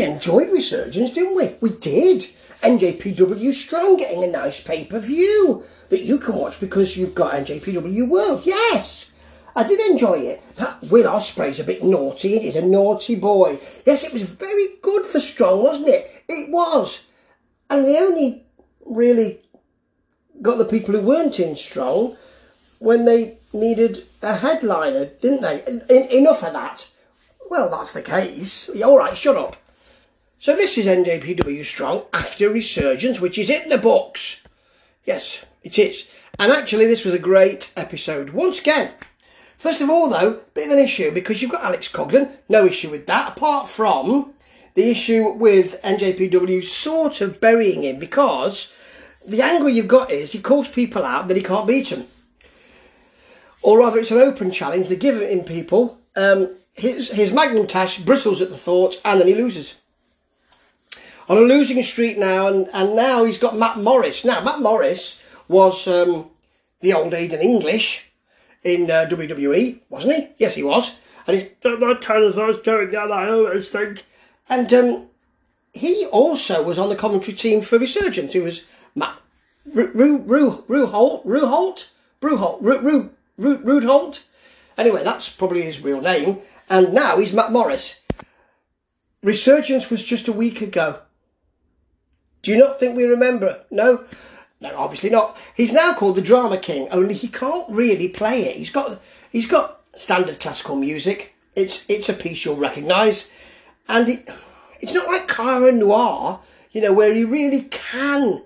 we enjoyed Resurgence, didn't we? We did. NJPW Strong getting a nice pay per view that you can watch because you've got NJPW World. Yes, I did enjoy it. That Will Ospreay's a bit naughty. He's a naughty boy. Yes, it was very good for Strong, wasn't it? It was. And they only really got the people who weren't in Strong when they needed a headliner, didn't they? En- enough of that. Well, that's the case. All right, shut up. So this is NJPW Strong after Resurgence, which is in the books. Yes, it is. And actually, this was a great episode. Once again, first of all, though, bit of an issue because you've got Alex Coughlin, No issue with that, apart from the issue with NJPW sort of burying him because the angle you've got is he calls people out that he can't beat them. Or rather, it's an open challenge. They give in people. Um, his, his Magnum Tash bristles at the thought and then he loses. On a losing streak now, and, and now he's got Matt Morris. Now, Matt Morris was um, the old Aiden English in uh, WWE, wasn't he? Yes, he was. And he's that kind of down, I always think. And um, he also was on the commentary team for Resurgence. He was Matt Ru Ru Ru Ru Holt Ru Holt Ru Holt Ru Ru Ru Rude Holt. Anyway, that's probably his real name. And now he's Matt Morris. Resurgence was just a week ago. Do you not think we remember? No? No, obviously not. He's now called the Drama King, only he can't really play it. He's got he's got standard classical music. It's it's a piece you'll recognise. And it, it's not like Cara Noir, you know, where he really can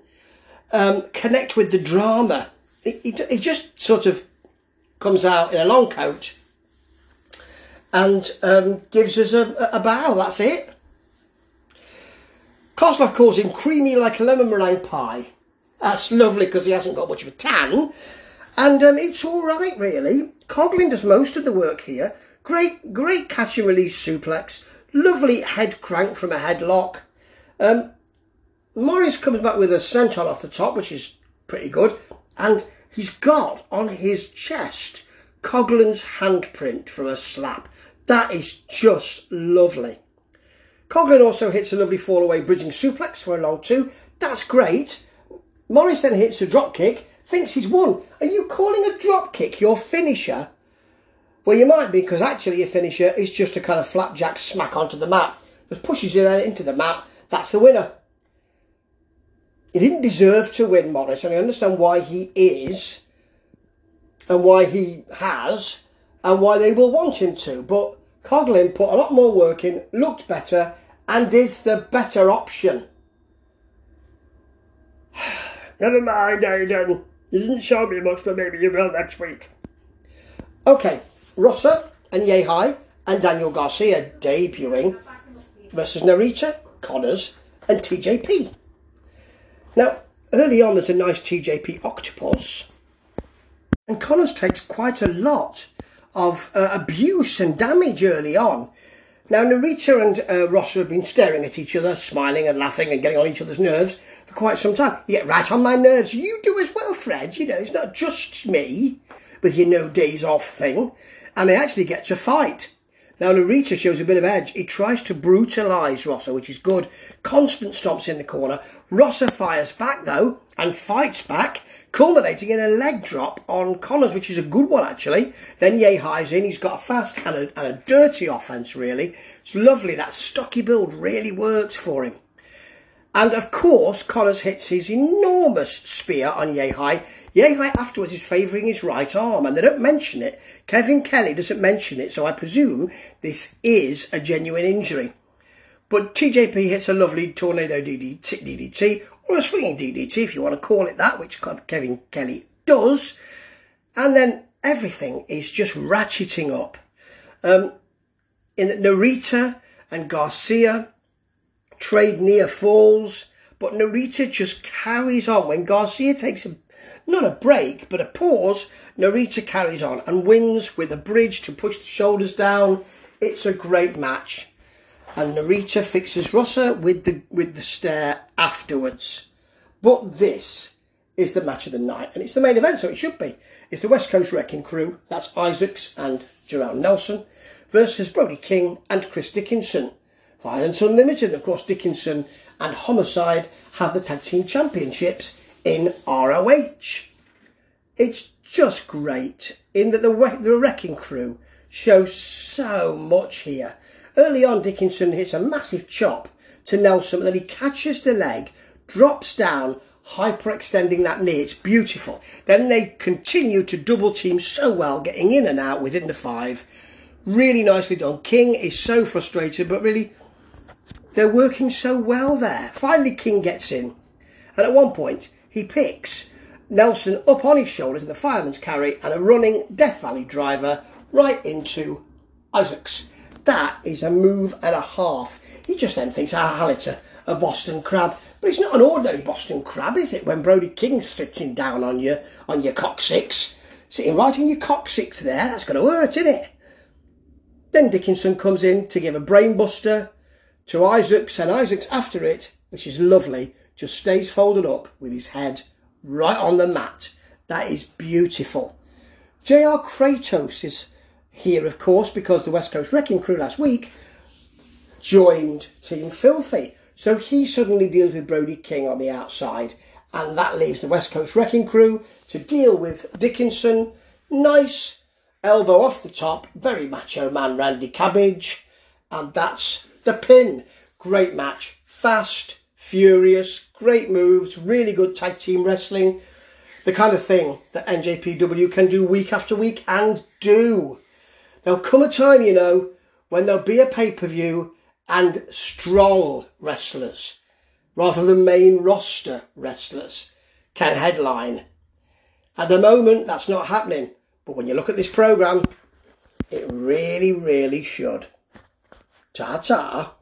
um, connect with the drama. He, he, he just sort of comes out in a long coat and um, gives us a, a bow. That's it. Koslov calls him creamy like a lemon meringue pie. That's lovely because he hasn't got much of a tan. And um, it's all right, really. Coughlin does most of the work here. Great, great catch and release suplex. Lovely head crank from a headlock. Um, Morris comes back with a senton off the top, which is pretty good. And he's got on his chest Coughlin's handprint from a slap. That is just lovely. Coughlin also hits a lovely fall away bridging suplex for a long two. That's great. Morris then hits a drop kick, thinks he's won. Are you calling a drop kick your finisher? Well, you might be, because actually your finisher is just a kind of flapjack smack onto the mat. Just pushes it into the mat. That's the winner. He didn't deserve to win, Morris, and I understand why he is, and why he has, and why they will want him to. But Coughlin put a lot more work in, looked better, and is the better option. Never mind, Aiden. You didn't show me much, but maybe you will next week. Okay, Rosser and Yehi and Daniel Garcia debuting versus Narita, Connors, and TJP. Now, early on, there's a nice TJP octopus, and Connors takes quite a lot of uh, abuse and damage early on. Now, Narita and uh, Rosser have been staring at each other, smiling and laughing and getting on each other's nerves for quite some time. You get right on my nerves. You do as well, Fred. You know, it's not just me with your no days off thing. And they actually get to fight. Now, Narita shows a bit of edge. He tries to brutalise Rosser, which is good. Constant stomps in the corner. Rosser fires back, though, and fights back culminating in a leg drop on Connors, which is a good one actually. Then Yehi's in, he's got a fast and a, and a dirty offence really. It's lovely, that stocky build really works for him. And of course, Connors hits his enormous spear on Yehi. Yehi afterwards is favouring his right arm, and they don't mention it. Kevin Kelly doesn't mention it, so I presume this is a genuine injury. But TJP hits a lovely tornado DDT, DDT or a swinging DDT if you want to call it that, which Kevin Kelly does. And then everything is just ratcheting up. Um, in Narita and Garcia trade near falls, but Narita just carries on. When Garcia takes a not a break, but a pause, Narita carries on and wins with a bridge to push the shoulders down. It's a great match and Narita fixes Rosser with the with the stare afterwards. But this is the match of the night, and it's the main event, so it should be. It's the West Coast Wrecking Crew, that's Isaacs and Jorel Nelson, versus Brody King and Chris Dickinson. Violence Unlimited. Of course, Dickinson and Homicide have the tag team championships in ROH. It's just great in that the, the Wrecking Crew show so much here. Early on, Dickinson hits a massive chop to Nelson, and then he catches the leg, drops down, hyperextending that knee. It's beautiful. Then they continue to double team so well, getting in and out within the five. Really nicely done. King is so frustrated, but really, they're working so well there. Finally, King gets in. And at one point, he picks Nelson up on his shoulders in the fireman's carry and a running Death Valley driver right into Isaacs. That is a move and a half. He just then thinks, ah, it's a, a Boston crab. But it's not an ordinary Boston crab, is it? When Brody King's sitting down on your on your coccyx, sitting right on your coccyx there, that's going to hurt, isn't it? Then Dickinson comes in to give a brainbuster to Isaacs, and Isaacs after it, which is lovely, just stays folded up with his head right on the mat. That is beautiful. J.R. Kratos is here, of course, because the West Coast Wrecking Crew last week joined Team Filthy. So he suddenly deals with Brody King on the outside, and that leaves the West Coast Wrecking Crew to deal with Dickinson. Nice elbow off the top, very macho man Randy Cabbage, and that's the pin. Great match, fast, furious, great moves, really good tag team wrestling. The kind of thing that NJPW can do week after week and do. There'll come a time, you know, when there'll be a pay per view and strong wrestlers, rather than main roster wrestlers, can headline. At the moment, that's not happening. But when you look at this programme, it really, really should. Ta ta.